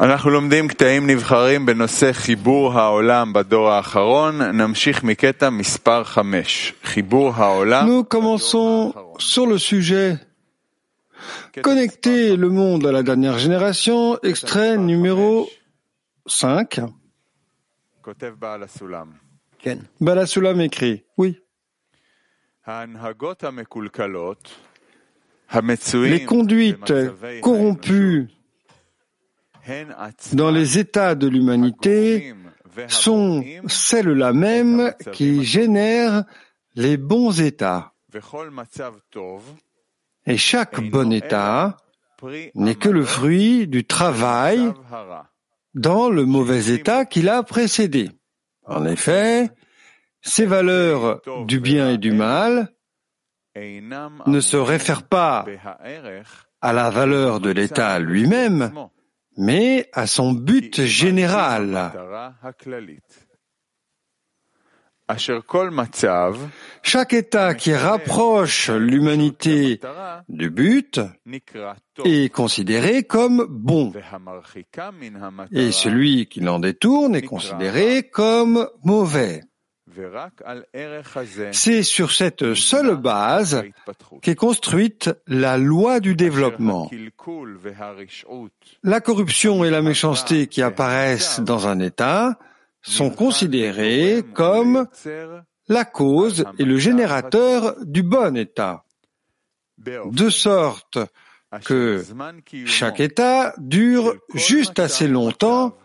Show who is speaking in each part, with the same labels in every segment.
Speaker 1: אנחנו לומדים קטעים נבחרים בנושא חיבור העולם בדור האחרון. נמשיך מקטע מספר 5. חיבור העולם
Speaker 2: Nous commençons sur le sujet Connecter le monde à la dernière génération, extrait numéro 5.
Speaker 1: כותב בעל הסולם.
Speaker 3: כן.
Speaker 2: Balasulam écrit. Oui.
Speaker 1: ההנהגות המקולקלות, המצויים
Speaker 2: Les conduites
Speaker 1: במצבי
Speaker 2: corrompues
Speaker 1: הן עצמן
Speaker 2: dans les états de l'humanité sont celles-là même qui génèrent les bons états. Et chaque bon état n'est que le fruit du travail dans le mauvais état qui l'a précédé. En effet, ces valeurs du bien et du mal ne se réfèrent pas à la valeur de l'état lui-même, mais à son but général. Chaque état qui rapproche l'humanité du but est considéré comme bon, et celui qui l'en détourne est considéré comme mauvais. C'est sur cette seule base qu'est construite la loi du développement. La corruption et la méchanceté qui apparaissent dans un État sont considérées comme la cause et le générateur du bon État, de sorte que chaque État dure juste assez longtemps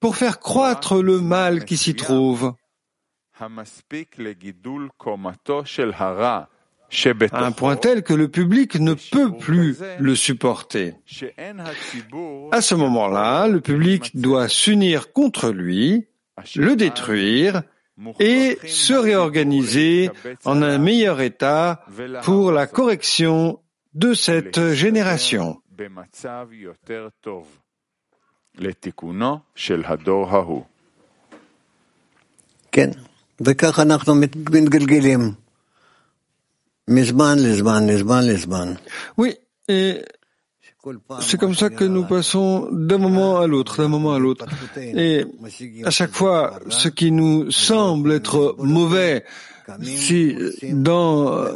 Speaker 2: pour faire croître le mal qui s'y trouve à un point tel que le public ne peut plus le supporter. À ce moment-là, le public doit s'unir contre lui, le détruire et se réorganiser en un meilleur état pour la correction de cette génération.
Speaker 1: Ken. יותר טוב לתיקונו של הדור ההוא.
Speaker 3: כן. וכך אנחנו מת- מתגלגלים. מזמן לזמן, לזמן לזמן.
Speaker 2: Oui, et
Speaker 3: כל פעם
Speaker 2: c'est comme ça que nous passons d'un moment à l'autre, d'un moment à l'autre. Et à chaque fois, ce qui nous semble être mauvais, si dans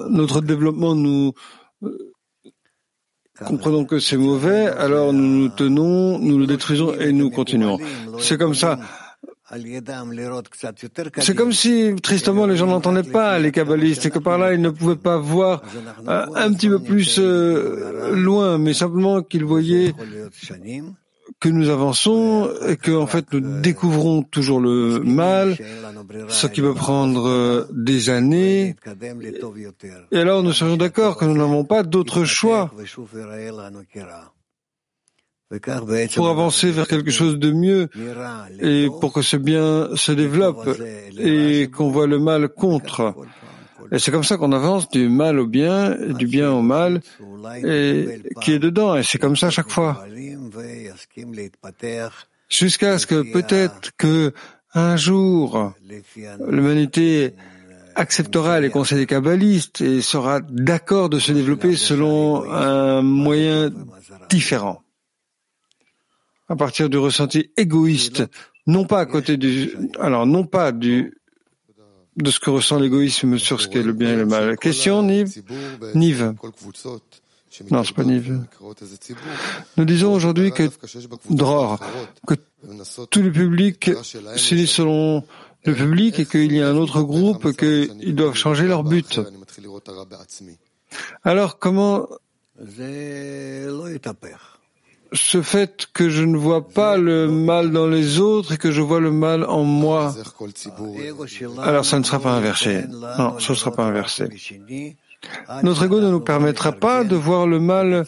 Speaker 2: notre développement nous comprenons que c'est mauvais, alors nous nous tenons, nous le détruisons et nous continuons. C'est comme ça. C'est comme si, tristement, les gens n'entendaient pas les kabbalistes et que par là, ils ne pouvaient pas voir euh, un petit peu plus euh, loin, mais simplement qu'ils voyaient que nous avançons et que, en fait, nous découvrons toujours le mal, ce qui peut prendre euh, des années. Et alors, nous serions d'accord que nous n'avons pas d'autre choix pour avancer vers quelque chose de mieux et pour que ce bien se développe et qu'on voit le mal contre. Et c'est comme ça qu'on avance du mal au bien, et du bien au mal, et qui est dedans. Et c'est comme ça chaque fois. Jusqu'à ce que peut-être que un jour, l'humanité acceptera les conseils des kabbalistes et sera d'accord de se développer selon un moyen différent. À partir du ressenti égoïste, non pas à côté du, alors non pas du, de ce que ressent l'égoïsme sur ce qu'est le bien et le mal. Question, Nive? Nive. Non, c'est pas Nive. Nous disons aujourd'hui que, Dror, que tout le public s'unit selon le public et qu'il y a un autre groupe qu'ils doivent changer leur but. Alors comment ce fait que je ne vois pas le mal dans les autres et que je vois le mal en moi, alors ça ne sera pas inversé. Non, ce ne sera pas inversé. Notre ego ne nous permettra pas de voir le mal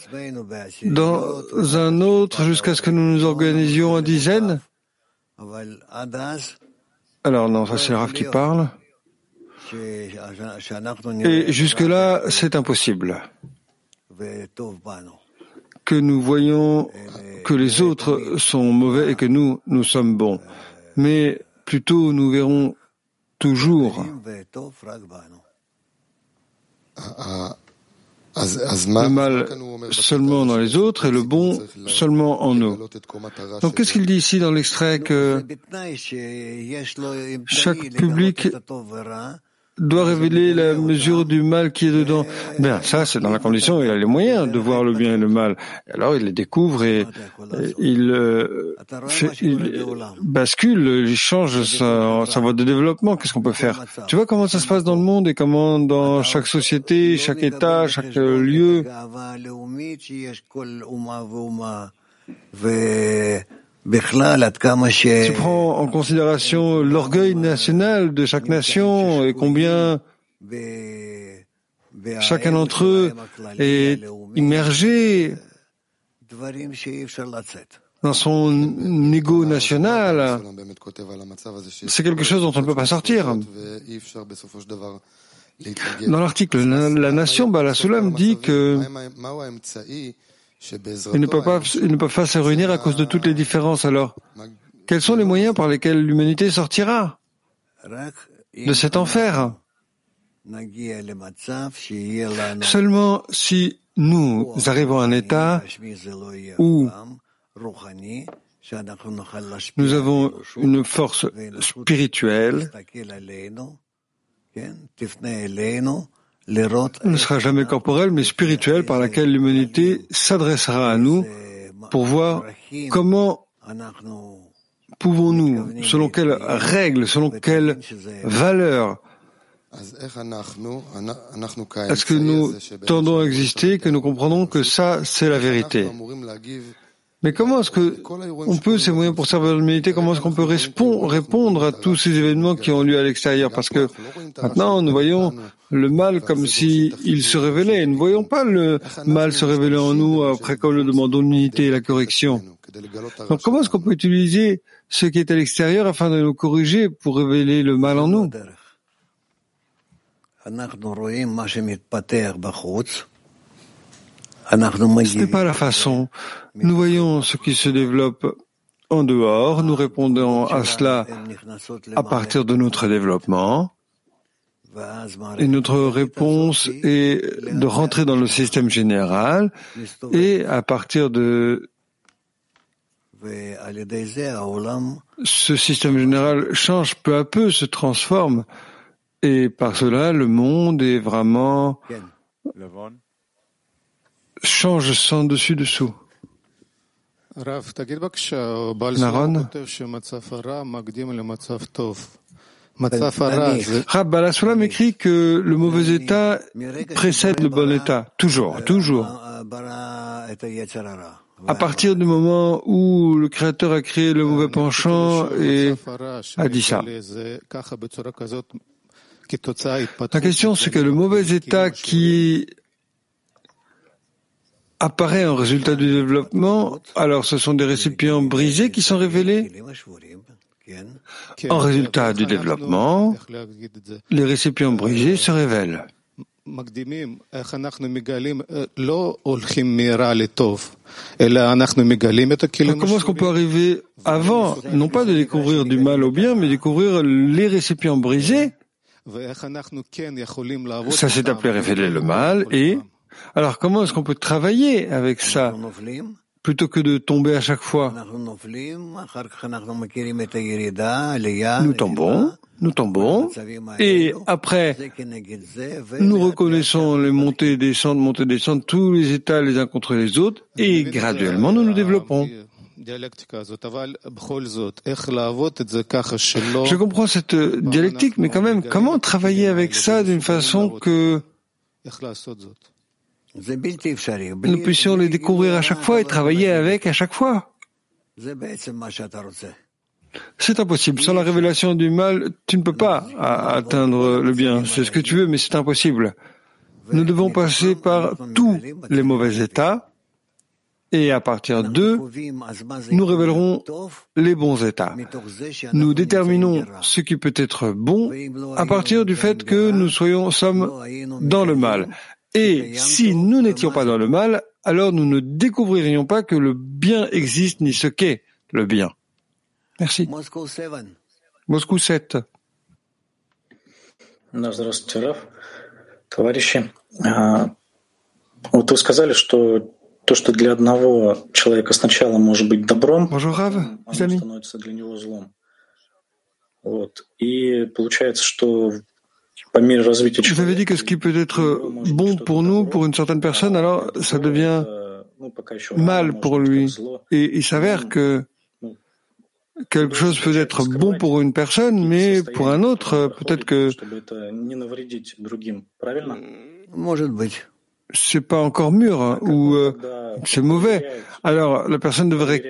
Speaker 2: dans un autre jusqu'à ce que nous nous organisions en dizaines. Alors non, ça c'est Rav qui parle. Et jusque-là, c'est impossible que nous voyons que les autres sont mauvais et que nous, nous sommes bons. Mais plutôt, nous verrons toujours Le mal seulement dans les autres et le bon seulement en nous. Donc qu'est-ce qu'il dit ici dans l'extrait que chaque public doit révéler la mesure du mal qui est dedans. Bien, ça, c'est dans la condition où il a les moyens de voir le bien et le mal. Alors, il les découvre et, il, euh, il, bascule, il change sa, sa voie de développement. Qu'est-ce qu'on peut faire? Tu vois comment ça se passe dans le monde et comment dans chaque société, chaque État, chaque lieu? Tu prends en considération l'orgueil national de chaque nation et combien chacun d'entre eux est immergé dans son ego national. C'est quelque chose dont on ne peut pas sortir. Dans l'article, la, nation Balasulam dit que ils ne, peuvent pas, se réunir à cause de toutes les différences. Alors, quels sont les moyens par lesquels l'humanité sortira de cet enfer? Seulement si nous arrivons à un état où nous avons une force spirituelle ne sera jamais corporelle, mais spirituelle, par laquelle l'humanité s'adressera à nous pour voir comment pouvons-nous, selon quelles règles, selon quelles valeurs, est-ce que nous tendons à exister, que nous comprenons que ça, c'est la vérité mais comment est-ce que on peut, ces moyens pour servir l'humanité, comment est-ce qu'on peut répondre à tous ces événements qui ont lieu à l'extérieur? Parce que maintenant, nous voyons le mal comme si il se révélait. Nous ne voyons pas le mal se révéler en nous après qu'on nous demandons l'unité et la correction. Donc comment est-ce qu'on peut utiliser ce qui est à l'extérieur afin de nous corriger pour révéler le mal en nous? Ce n'est pas la façon. Nous voyons ce qui se développe en dehors, nous répondons à cela à partir de notre développement. Et notre réponse est de rentrer dans le système général et à partir de ce système général change peu à peu, se transforme et par cela le monde est vraiment change sans dessus-dessous. Naron Rab Balasulam écrit que le mauvais état précède le bon état, toujours, toujours. À partir du moment où le Créateur a créé le mauvais penchant et a dit ça. La question, c'est que le mauvais état qui apparaît en résultat du développement, alors ce sont des récipients brisés qui sont révélés. En résultat du développement, les récipients brisés se révèlent. comment est-ce qu'on peut arriver avant, non pas de découvrir du mal au bien, mais découvrir les récipients brisés? Ça s'est appelé révéler le mal et alors comment est-ce qu'on peut travailler avec ça plutôt que de tomber à chaque fois Nous tombons, nous tombons, et après, nous reconnaissons les montées et descentes, montées et descentes, tous les états les uns contre les autres, et graduellement nous nous développons. Je comprends cette dialectique, mais quand même, comment travailler avec ça d'une façon que nous puissions les découvrir à chaque fois et travailler avec à chaque fois. C'est impossible. Sans la révélation du mal, tu ne peux pas atteindre le bien. C'est ce que tu veux, mais c'est impossible. Nous devons passer par tous les mauvais états et à partir d'eux, nous révélerons les bons états. Nous déterminons ce qui peut être bon à partir du fait que nous soyons, sommes dans le mal. Et si nous n'étions pas dans le mal, alors nous ne découvririons pas que le bien existe ni ce qu'est le bien. Merci. Moscou 7.
Speaker 4: Вот вы сказали, что то, что для одного человека сначала может быть добром,
Speaker 2: Bonjour Rav,
Speaker 4: оно
Speaker 2: mes amis.
Speaker 4: становится для него злом. Вот. И получается, что по мере развития
Speaker 2: Vous avez dit que ce qui peut être bon pour nous, pour une certaine personne, alors ça devient mal pour lui. Et il s'avère que quelque chose peut être bon pour une personne, mais pour un autre, peut-être que
Speaker 3: Может быть.
Speaker 2: c'est pas encore mûr hein, ou euh, c'est mauvais. Alors la personne devrait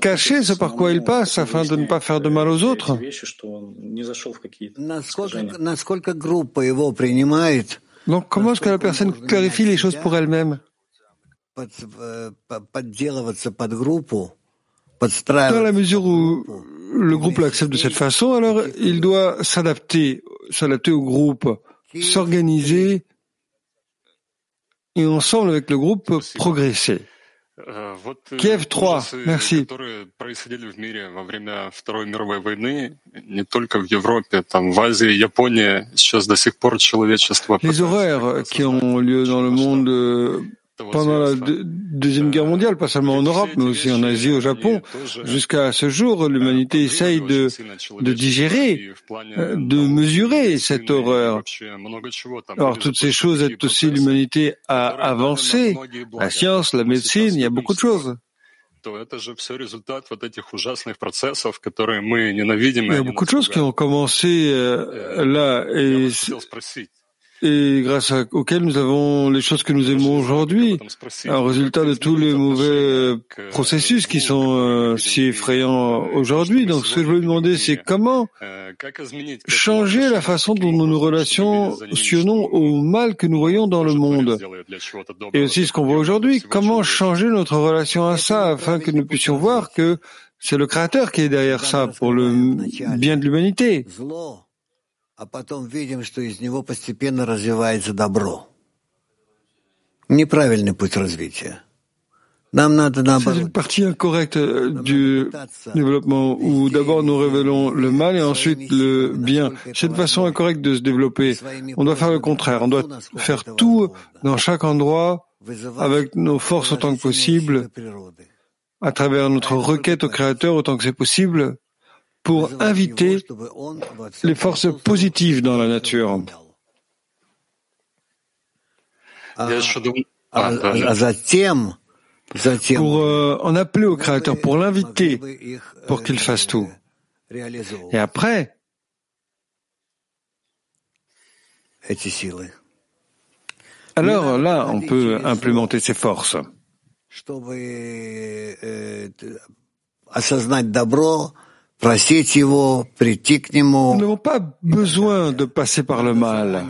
Speaker 2: cacher ce par quoi il passe afin de ne pas faire de mal aux autres. Donc comment est-ce que la personne clarifie les choses pour elle-même? Dans la mesure où le groupe l'accepte de cette façon, alors il doit s'adapter, s'adapter au groupe, s'organiser et ensemble avec le groupe progresser. Kiev 3, merci. Les horreurs qui ont lieu dans le monde pendant la Deuxième Guerre mondiale, pas seulement en Europe, mais aussi en Asie, au Japon. Jusqu'à ce jour, l'humanité essaye de, digérer, euh, de mesurer cette horreur. Alors toutes ces choses aident aussi l'humanité à avancer, la science, la médecine, il y a beaucoup de choses. Il y a beaucoup de choses qui ont commencé euh, là et et grâce à, auxquelles nous avons les choses que nous aimons aujourd'hui, un résultat de tous les mauvais euh, processus qui sont euh, si effrayants aujourd'hui. Donc ce que je veux demander, c'est comment changer la façon dont nous nous relationnons au mal que nous voyons dans le monde. Et aussi ce qu'on voit aujourd'hui, comment changer notre relation à ça afin que nous puissions voir que c'est le Créateur qui est derrière ça pour le bien de l'humanité. C'est une partie incorrecte euh, du développement où d'abord nous révélons le mal et ensuite le bien. C'est une façon incorrecte de se développer. On doit faire le contraire. On doit faire tout dans chaque endroit avec nos forces autant que possible, à travers notre requête au Créateur autant que c'est possible, pour inviter les forces positives dans la nature. Pour en appeler au Créateur, pour l'inviter, pour qu'il fasse tout. Et après, alors là, on peut implémenter ces forces. Nous n'avons pas besoin de passer par le mal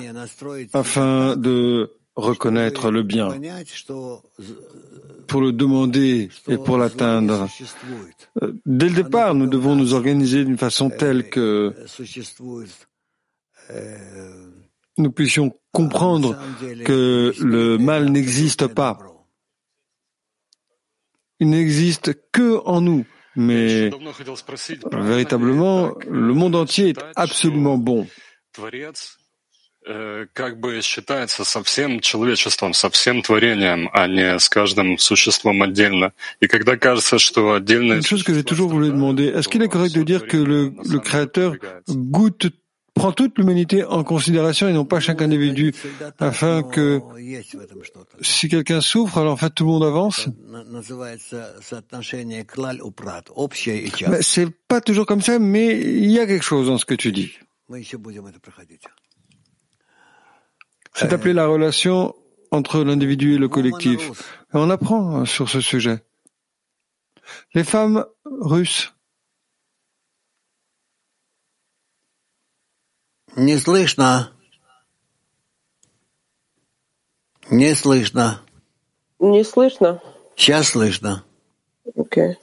Speaker 2: afin de reconnaître le bien, pour le demander et pour l'atteindre. Euh, dès le départ, nous devons nous organiser d'une façon telle que nous puissions comprendre que le mal n'existe pas. Il n'existe que en nous. Mais véritablement, le monde entier est absolument bon.
Speaker 5: Творец э, как бы считается со всем человечеством, со всем творением, а не с каждым существом отдельно. И когда кажется, что отдельные
Speaker 2: Une chose que j'ai toujours voulu demander, est-ce qu'il est correct de dire que le, le Créateur goûte, prend toute l'humanité en considération et non pas chaque individu, afin que si quelqu'un souffre, alors en fait tout le monde avance.
Speaker 3: Ben,
Speaker 2: c'est pas toujours comme ça, mais il y a quelque chose dans ce que tu dis. C'est appelé la relation entre l'individu et le collectif. On apprend sur ce sujet. Les femmes russes
Speaker 3: Не слышно. Не слышно.
Speaker 6: Не слышно?
Speaker 3: Сейчас слышно.
Speaker 6: Окей.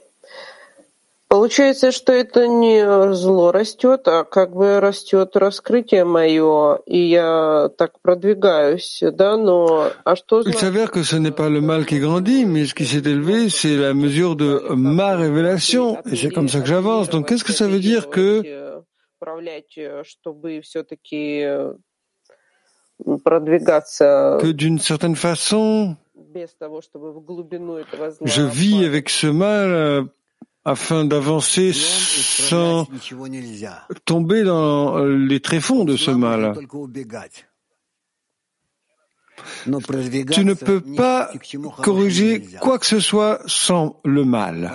Speaker 6: Получается, что это не зло растет, а как бы rастет раскрытие мое, и я так продвигаюсь, да, но а что
Speaker 2: il
Speaker 6: значит
Speaker 2: s'avère que ce n'est pas le mal qui grandit, mais ce qui s'est élevé, c'est la mesure de ma révélation. Et c'est comme ça que j'avance. Donc qu'est-ce que ça veut dire que
Speaker 6: управлять, э, чтобы все-таки продвигаться
Speaker 2: que d'une certaine façon,
Speaker 6: без того, чтобы в глубину этого зла
Speaker 2: je vis
Speaker 6: впасть.
Speaker 2: avec ce mal euh, afin d'avancer
Speaker 3: Днем
Speaker 2: sans
Speaker 3: исправлять ничего нельзя.
Speaker 2: tomber dans les tréfonds de ce
Speaker 3: Зла можно
Speaker 2: mal.
Speaker 3: только убегать. Но
Speaker 2: Tu ne
Speaker 3: продвигаться
Speaker 2: peux
Speaker 3: ни-
Speaker 2: pas
Speaker 3: ни к чему хорошему
Speaker 2: corriger
Speaker 3: нельзя.
Speaker 2: quoi que ce soit sans le mal.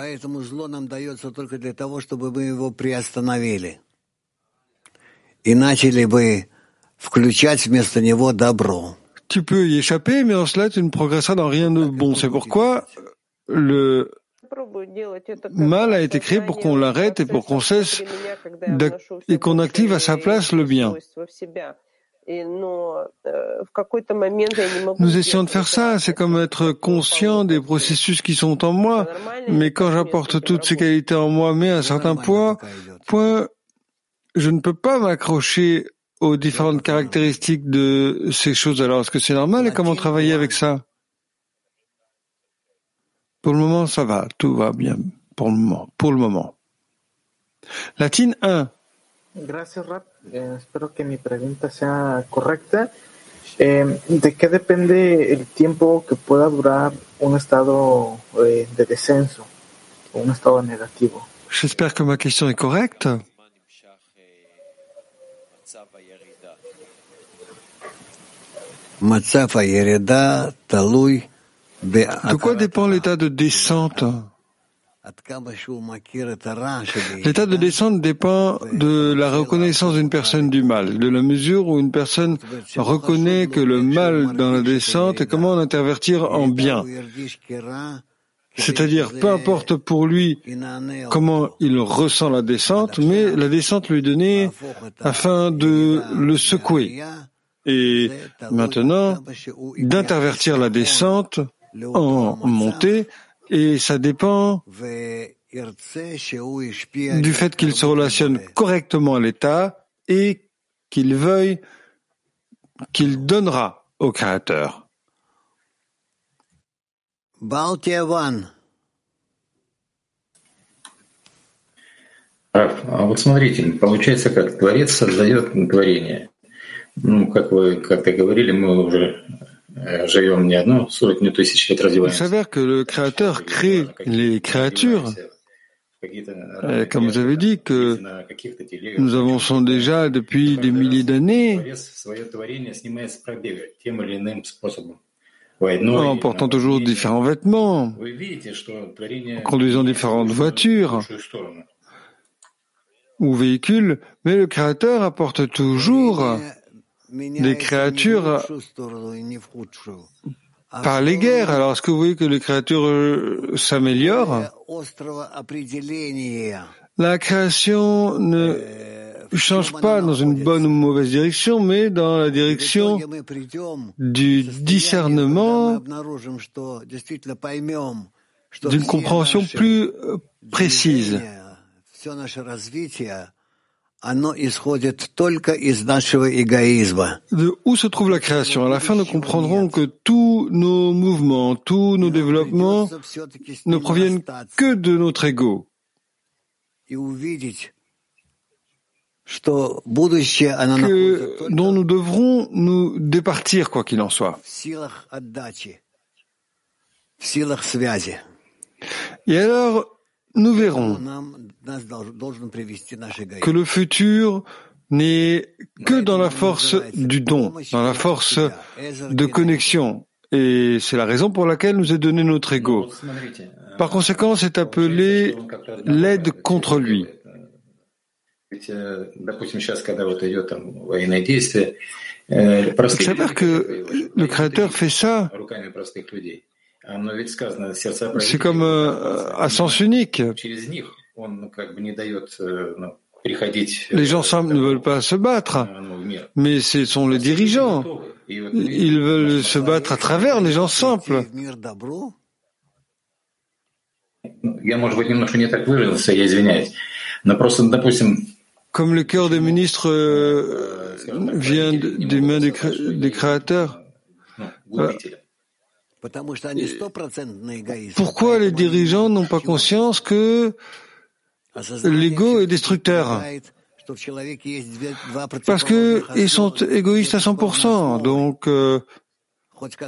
Speaker 3: И начали бы включать вместо него добро.
Speaker 2: Tu peux y échapper, mais en cela, tu ne progresseras dans rien de bon. C'est pourquoi le
Speaker 6: Пробую делать это как
Speaker 2: mal a été créé pour qu'on l'arrête et pour qu'on cesse d'ac- et qu'on active à sa place le bien. Nous essayons de faire ça, c'est comme être conscient des processus qui sont en moi, mais quand j'apporte toutes ces qualités en moi, mais à un certain point, point, je ne peux pas m'accrocher aux différentes caractéristiques de ces choses. Alors, est-ce que c'est normal et comment travailler avec ça? Pour le moment, ça va, tout va bien. Pour le moment, pour le moment. Latine 1.
Speaker 7: Gracias, Rap. Eh, espero que mi pregunta sea correcta. Eh, ¿De qué depende el tiempo que pueda durar un estado eh, de descenso o un estado negativo?
Speaker 2: J'espère que ma question est correcte. De quoi dépend l'état de descente? L'état de descente dépend de la reconnaissance d'une personne du mal, de la mesure où une personne reconnaît que le mal dans la descente et comment l'intervertir en bien. C'est-à-dire, peu importe pour lui comment il ressent la descente, mais la descente lui est donnée afin de le secouer, et maintenant d'intervertir la descente en montée et ça dépend du fait qu'il se relationne correctement à l'état et qu'il veuille qu'il donnera au Créateur.
Speaker 8: Ну, как вы как-то говорили, мы уже э, живем не одну сотню тысяч лет
Speaker 2: Il
Speaker 8: развиваемся.
Speaker 2: s'avère que le Créateur crée les créatures. Euh, Comme vous avez dit que nous avançons déjà depuis des milliers d'années
Speaker 8: Творец свое творение снимает с пробега тем или иным способом.
Speaker 2: en portant toujours différents vêtements,
Speaker 8: Вы видите, что творение
Speaker 2: en conduisant différentes
Speaker 8: в
Speaker 2: voitures
Speaker 8: лучшую сторону.
Speaker 2: ou véhicules, mais le Créateur apporte toujours
Speaker 3: des
Speaker 2: créatures par les guerres. Alors, est-ce que vous voyez que les créatures euh, s'améliorent La création ne change pas dans une bonne ou mauvaise direction, mais dans la direction du discernement, d'une compréhension plus euh, précise. De où se trouve la création? À la fin, nous comprendrons que tous nos mouvements, tous nos développements ne proviennent que de notre ego. Que, dont nous devrons nous départir, quoi qu'il en soit. Et alors, nous verrons que le futur n'est que dans la force du don, dans la force de connexion. Et c'est la raison pour laquelle nous est donné notre ego. Par conséquent, c'est appelé l'aide contre lui.
Speaker 8: Euh,
Speaker 2: Il s'avère que le Créateur fait ça c'est comme à sens unique. Les gens simples ne veulent pas se battre, mais ce sont les dirigeants. Ils veulent se battre à travers les gens simples. Comme le cœur des ministres э, vient des mains des, créateurs.
Speaker 3: Э,
Speaker 2: pourquoi les dirigeants n'ont pas conscience que l'ego est destructeur? Parce qu'ils sont égoïstes à 100%, donc euh,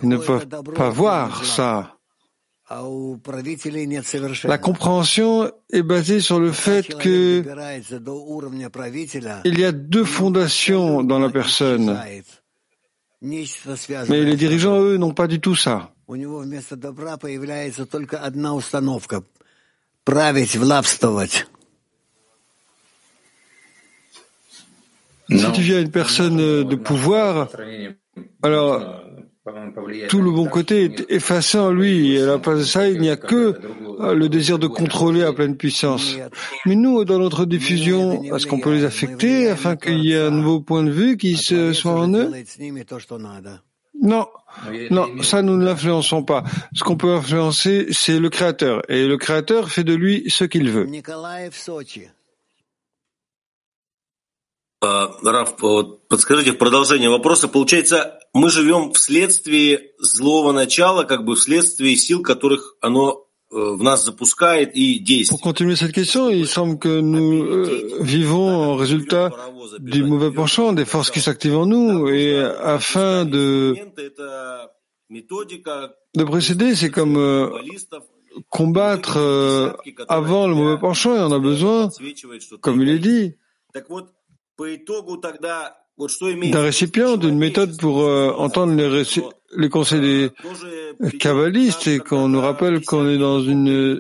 Speaker 2: ils ne peuvent pas voir ça. La compréhension est basée sur le fait que il y a deux fondations dans la personne. Mais les dirigeants, eux, n'ont pas du tout ça. Si tu viens une personne de pouvoir, alors tout le bon côté est effacé en lui. Et à la place de ça, il n'y a que le désir de contrôler à pleine puissance. Mais nous, dans notre diffusion, est-ce qu'on peut les affecter afin qu'il y ait un nouveau point de vue qui se soit en eux Non. Non, ça nous ne l'influençons pas. Ce qu'on peut influencer, c'est le créateur. Et le créateur fait de lui ce qu'il veut.
Speaker 9: Раф, подскажите в продолжение вопроса. Получается, Мы живем вследствие злого начала, как бы вследствие сил, которых оно в нас запускает и действует.
Speaker 2: Pour continuer cette question, il semble que nous euh, vivons en résultat du mauvais penchant, des forces qui s'activent en nous, et afin de de précéder, c'est comme euh, combattre euh, avant le mauvais penchant, et on a besoin, comme il est dit, d'un récipient, d'une méthode pour euh, entendre les, conseils des kabbalistes et qu'on nous rappelle qu'on est dans une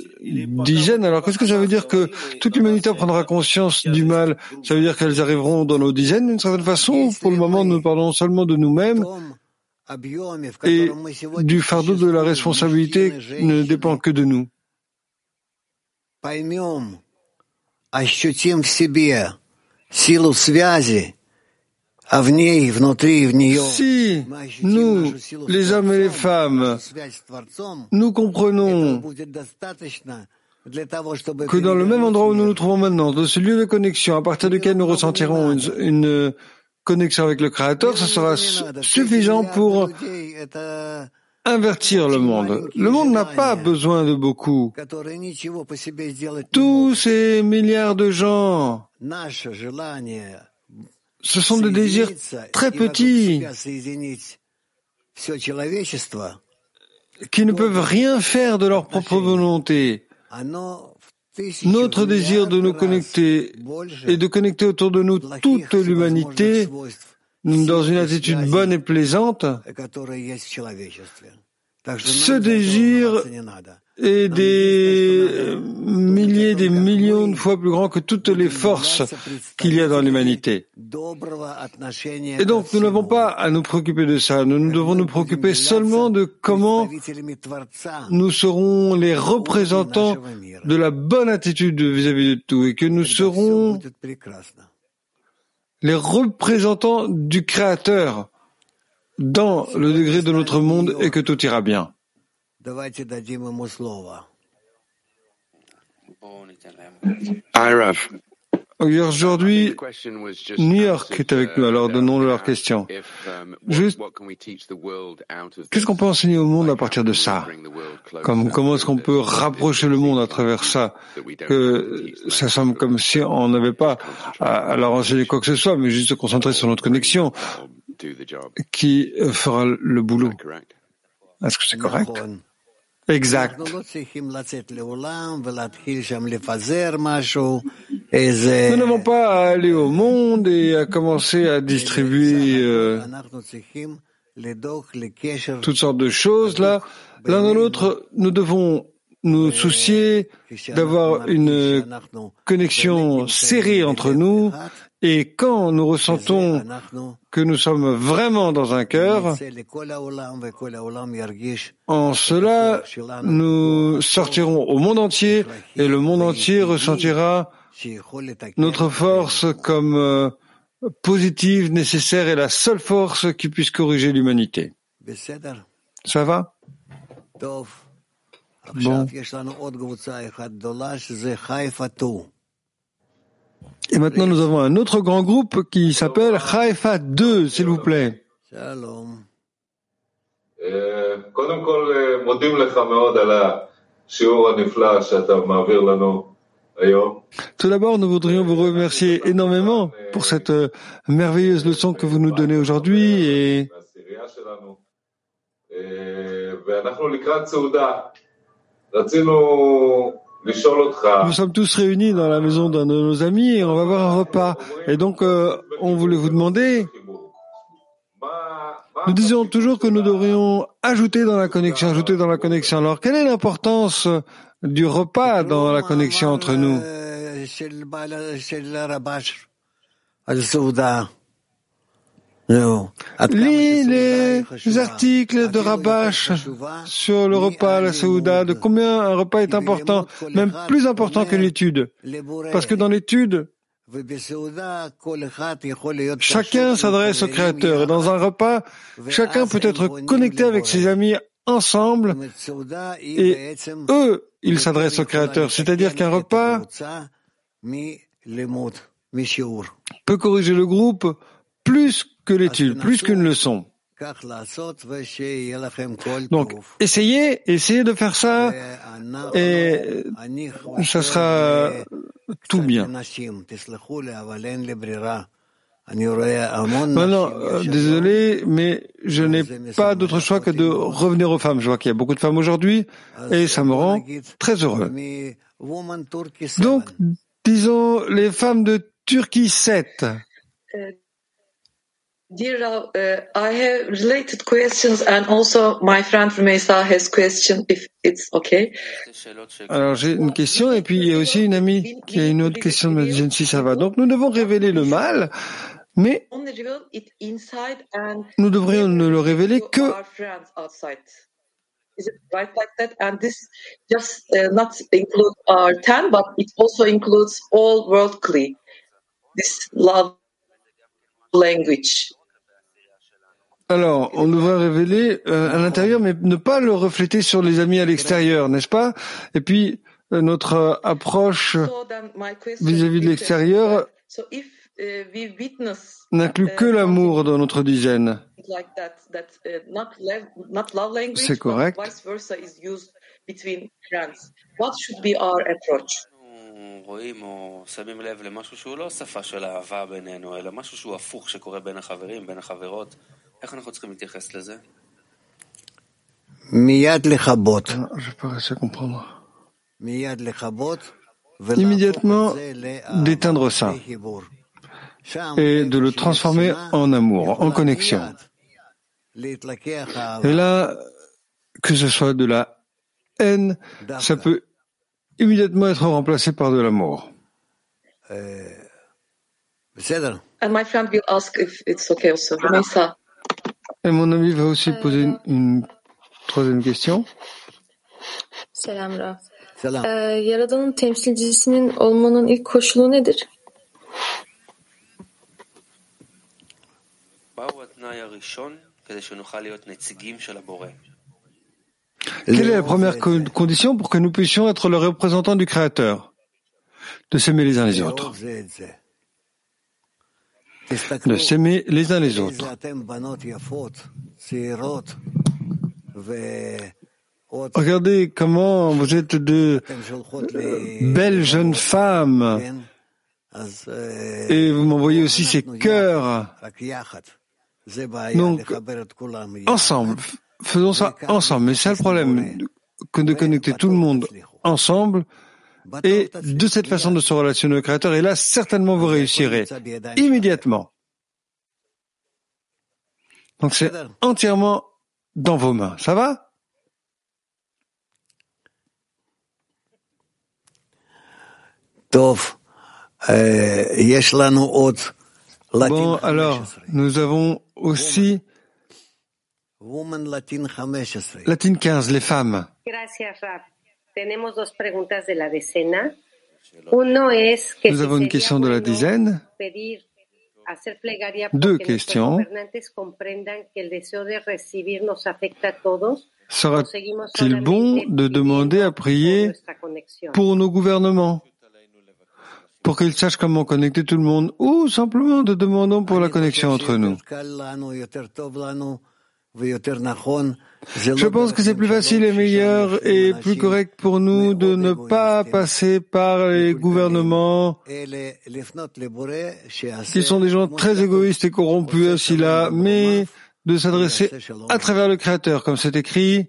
Speaker 2: dizaine. Alors qu'est-ce que ça veut dire que toute l'humanité prendra conscience du mal? Ça veut dire qu'elles arriveront dans nos dizaines d'une certaine façon Pour le moment, nous parlons seulement de nous-mêmes? Et du fardeau de la responsabilité ne dépend que de nous. Si nous, les hommes et les femmes, nous comprenons que dans le même endroit où nous nous trouvons maintenant, dans ce lieu de connexion à partir duquel nous ressentirons une, connexion avec le Créateur, ce sera suffisant pour invertir le monde. Le monde n'a pas besoin de beaucoup. Tous ces milliards de gens, ce sont des désirs très petits. qui ne peuvent rien faire de leur propre volonté. Notre désir de nous connecter et de connecter autour de nous toute l'humanité dans une attitude bonne et plaisante, ce désir est des milliers, des millions de fois plus grand que toutes les forces qu'il y a dans l'humanité. Et donc, nous n'avons pas à nous préoccuper de ça. Nous devons nous préoccuper seulement de comment nous serons les représentants de la bonne attitude vis-à-vis de tout et que nous serons les représentants du Créateur dans le degré de notre monde et que tout ira bien. Aujourd'hui, New York est avec nous, alors donnons leur question. Juste, qu'est-ce qu'on peut enseigner au monde à partir de ça? Comme, Comment est-ce qu'on peut rapprocher le monde à travers ça? Que ça semble comme si on n'avait pas à, leur enseigner quoi que ce soit, mais juste se concentrer sur notre connexion qui fera le boulot. Est-ce que c'est correct? Exact. Nous n'avons pas à aller au monde et à commencer à distribuer euh, toutes sortes de choses là. L'un dans l'autre, nous devons nous soucier d'avoir une connexion serrée entre nous et quand nous ressentons que nous sommes vraiment dans un cœur, en cela, nous sortirons au monde entier et le monde entier ressentira notre force comme euh, positive, nécessaire et la seule force qui puisse corriger l'humanité. Ça va? Bon. Et maintenant, nous avons un autre grand groupe qui s'appelle Haifa 2, s'il vous plaît.
Speaker 10: קודם כל, מודים לך מאוד על השיעור הנפלא שאתה מעביר לנו
Speaker 2: Tout d'abord, nous voudrions vous remercier énormément pour cette euh, merveilleuse leçon que vous nous donnez aujourd'hui et nous sommes tous réunis dans la maison d'un de nos amis et on va avoir un repas. Et donc, euh, on voulait vous demander, nous disions toujours que nous devrions ajouter dans la connexion, ajouter dans la connexion. Alors, quelle est l'importance du repas dans la connexion entre nous? Lis les articles de Rabash sur le repas, la Saouda, de combien un repas est important, même plus important que l'étude. Parce que dans l'étude, chacun s'adresse au Créateur. Et dans un repas, chacun peut être connecté avec ses amis ensemble et eux, ils s'adressent au Créateur. C'est-à-dire qu'un repas peut corriger le groupe plus que l'étude, plus qu'une leçon. Donc, essayez, essayez de faire ça et ça sera tout bien. Maintenant, euh, désolé, mais je n'ai pas d'autre choix que de revenir aux femmes. Je vois qu'il y a beaucoup de femmes aujourd'hui et ça me rend très heureux. Donc, disons les femmes de Turquie 7.
Speaker 10: Dear uh, I have related questions and also my friend Rumeysa has question if it's okay.
Speaker 2: Alors j'ai une question et puis il y a aussi une amie qui a une autre question de me si ça va. Donc nous devons révéler le mal, mais nous devrions ne le révéler que
Speaker 10: Is it right like that? And this just uh, not include our ten, but it also includes all worldly. This love language.
Speaker 2: Alors, on devrait révéler euh, à l'intérieur, mais ne pas le refléter sur les amis à l'extérieur, n'est-ce pas? Et puis, euh, notre euh, approche vis-à-vis de l'extérieur n'inclut que l'amour dans notre dizaine. C'est correct.
Speaker 11: Je
Speaker 3: peux rester
Speaker 2: comprendre. Immédiatement d'éteindre ça et de le transformer en amour, en connexion. Et là, que ce soit de la haine, ça peut immédiatement être remplacé par de l'amour.
Speaker 10: Voilà.
Speaker 2: Et mon ami va aussi euh, poser une, troisième question.
Speaker 12: Selam Rav. Euh, Yaradan'ın temsilcisinin olmanın ilk koşulu nedir?
Speaker 2: Quelle est la première condition pour que nous puissions être le représentant du Créateur? De s'aimer les uns les autres. De s'aimer les uns les autres. Regardez comment vous êtes de belles jeunes femmes et vous m'envoyez aussi ces cœurs. Donc, ensemble, faisons ça ensemble. Mais c'est le problème, que de connecter tout le monde ensemble et de cette façon de se relationner au Créateur, et là, certainement vous réussirez. immédiatement. Donc c'est entièrement dans vos mains. Ça va? Bon, alors, nous avons aussi Latine 15, les femmes.
Speaker 13: Tenemos dos preguntas de la decena. Uno es que
Speaker 2: Nous
Speaker 13: si
Speaker 2: avons une question de la
Speaker 13: bueno
Speaker 2: dizaine.
Speaker 13: pedir, hacer plegaria
Speaker 2: Deux questions.
Speaker 13: gobernantes comprendan que el deseo de recibir nos afecta a todos. o seguimos
Speaker 2: Sera-t-il bon
Speaker 13: solamente
Speaker 2: de demander à prier
Speaker 13: nuestra conexión?
Speaker 2: pour nos gouvernements? Pour qu'ils sachent comment connecter tout le monde ou simplement de demandons pour la connexion entre nous? Je pense que c'est plus facile et meilleur et plus correct pour nous de ne pas passer par les gouvernements qui sont des gens très égoïstes et corrompus, ainsi là, mais de s'adresser à travers le Créateur, comme c'est écrit,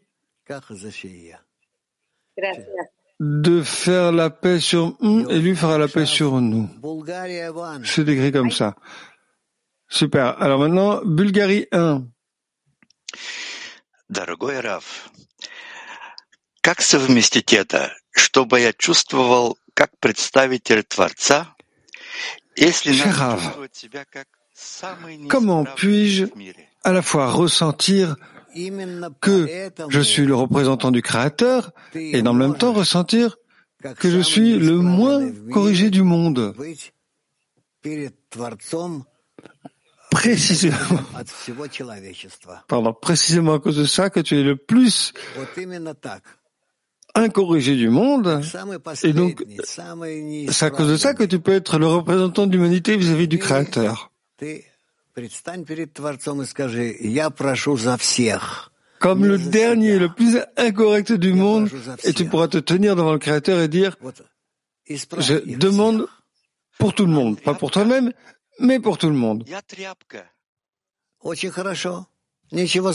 Speaker 2: de faire la paix sur nous et lui fera la paix sur nous. C'est écrit comme ça. Super. Alors maintenant, Bulgarie 1.
Speaker 14: Дорогой Раф, как совместить это, чтобы я чувствовал как представитель Творца, если надо чувствовать себя как самый
Speaker 2: Comment puis-je à la fois ressentir que je suis le représentant du Créateur et dans le même temps ressentir que je suis le moins corrigé du monde précisément, pardon, précisément à cause de ça que tu es le plus incorrigé du monde. Et donc, c'est à cause de ça que tu peux être le représentant de l'humanité vis-à-vis du Créateur. Comme le dernier, le plus incorrect du monde, et tu pourras te tenir devant le Créateur et dire, je demande pour tout le monde, pas pour toi-même, mais pour tout le monde.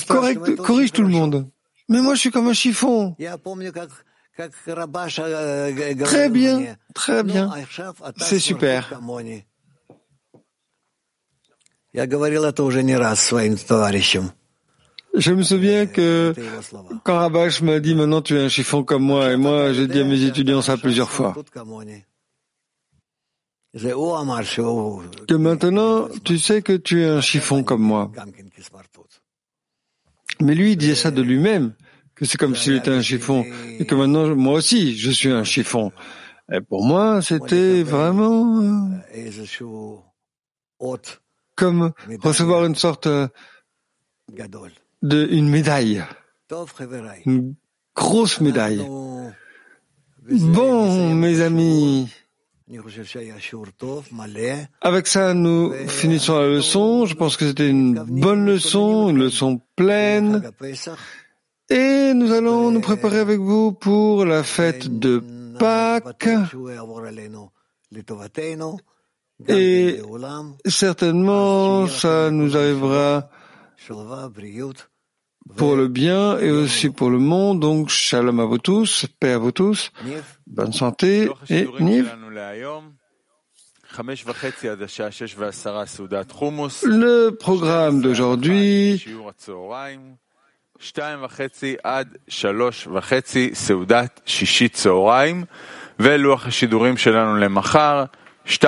Speaker 2: Correct, corrige tout le monde. Mais moi, je suis comme un chiffon. Très bien, très bien. C'est super. Je me souviens que quand Rabash m'a dit maintenant tu es un chiffon comme moi, et moi j'ai dit à mes étudiants ça plusieurs fois que maintenant tu sais que tu es un chiffon comme moi. Mais lui, il disait ça de lui-même, que c'est comme s'il était un chiffon, et que maintenant, moi aussi, je suis un chiffon. Et pour moi, c'était vraiment comme recevoir une sorte de une médaille, une grosse médaille. Bon, mes amis, avec ça, nous finissons la leçon. Je pense que c'était une bonne leçon, une leçon pleine. Et nous allons nous préparer avec vous pour la fête de Pâques. Et certainement, ça nous arrivera pour le bien et aussi pour le monde. Donc, shalom à vous tous, paix à vous tous, bonne santé et Niv. Le programme d'aujourd'hui,
Speaker 1: ולוח השידורים שלנו למחר, 2.40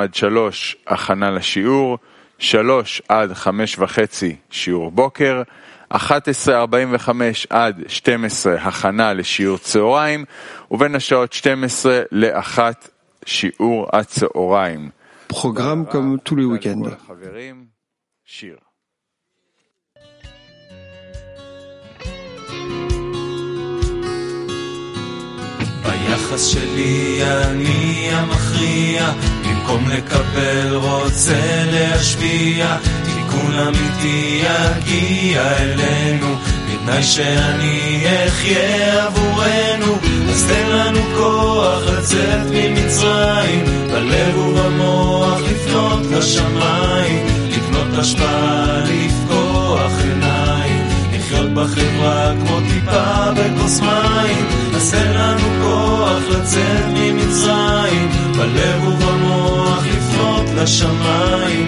Speaker 1: עד 3 הכנה לשיעור, 3 עד 5 וחצי שיעור בוקר, 11.45 עד 12 הכנה לשיעור צהריים, ובין השעות 12 ל-1 שיעור הצהריים.
Speaker 2: Programme comme tous les week-ends.
Speaker 1: שיר.
Speaker 15: ביחס שלי אני המכריע, במקום לקבל רוצה להשפיע, תיקון אמיתי יגיע אלינו, בתנאי שאני אחיה עבורנו, אז תן לנו כוח לצאת ממצרים, בלב ובמוח לפנות לשמיים, לקנות השפעה, לפקוח עיניים, לחיות בחברה כמו טיפה בכוס מים, אז תן לנו כוח לצאת ממצרים, בלב ובמוח לפנות לשמיים,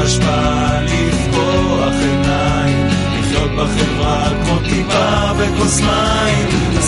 Speaker 15: השפעה, לפקוח עיניים, לחיות בחברה כמו טיפה בכוס מים, אז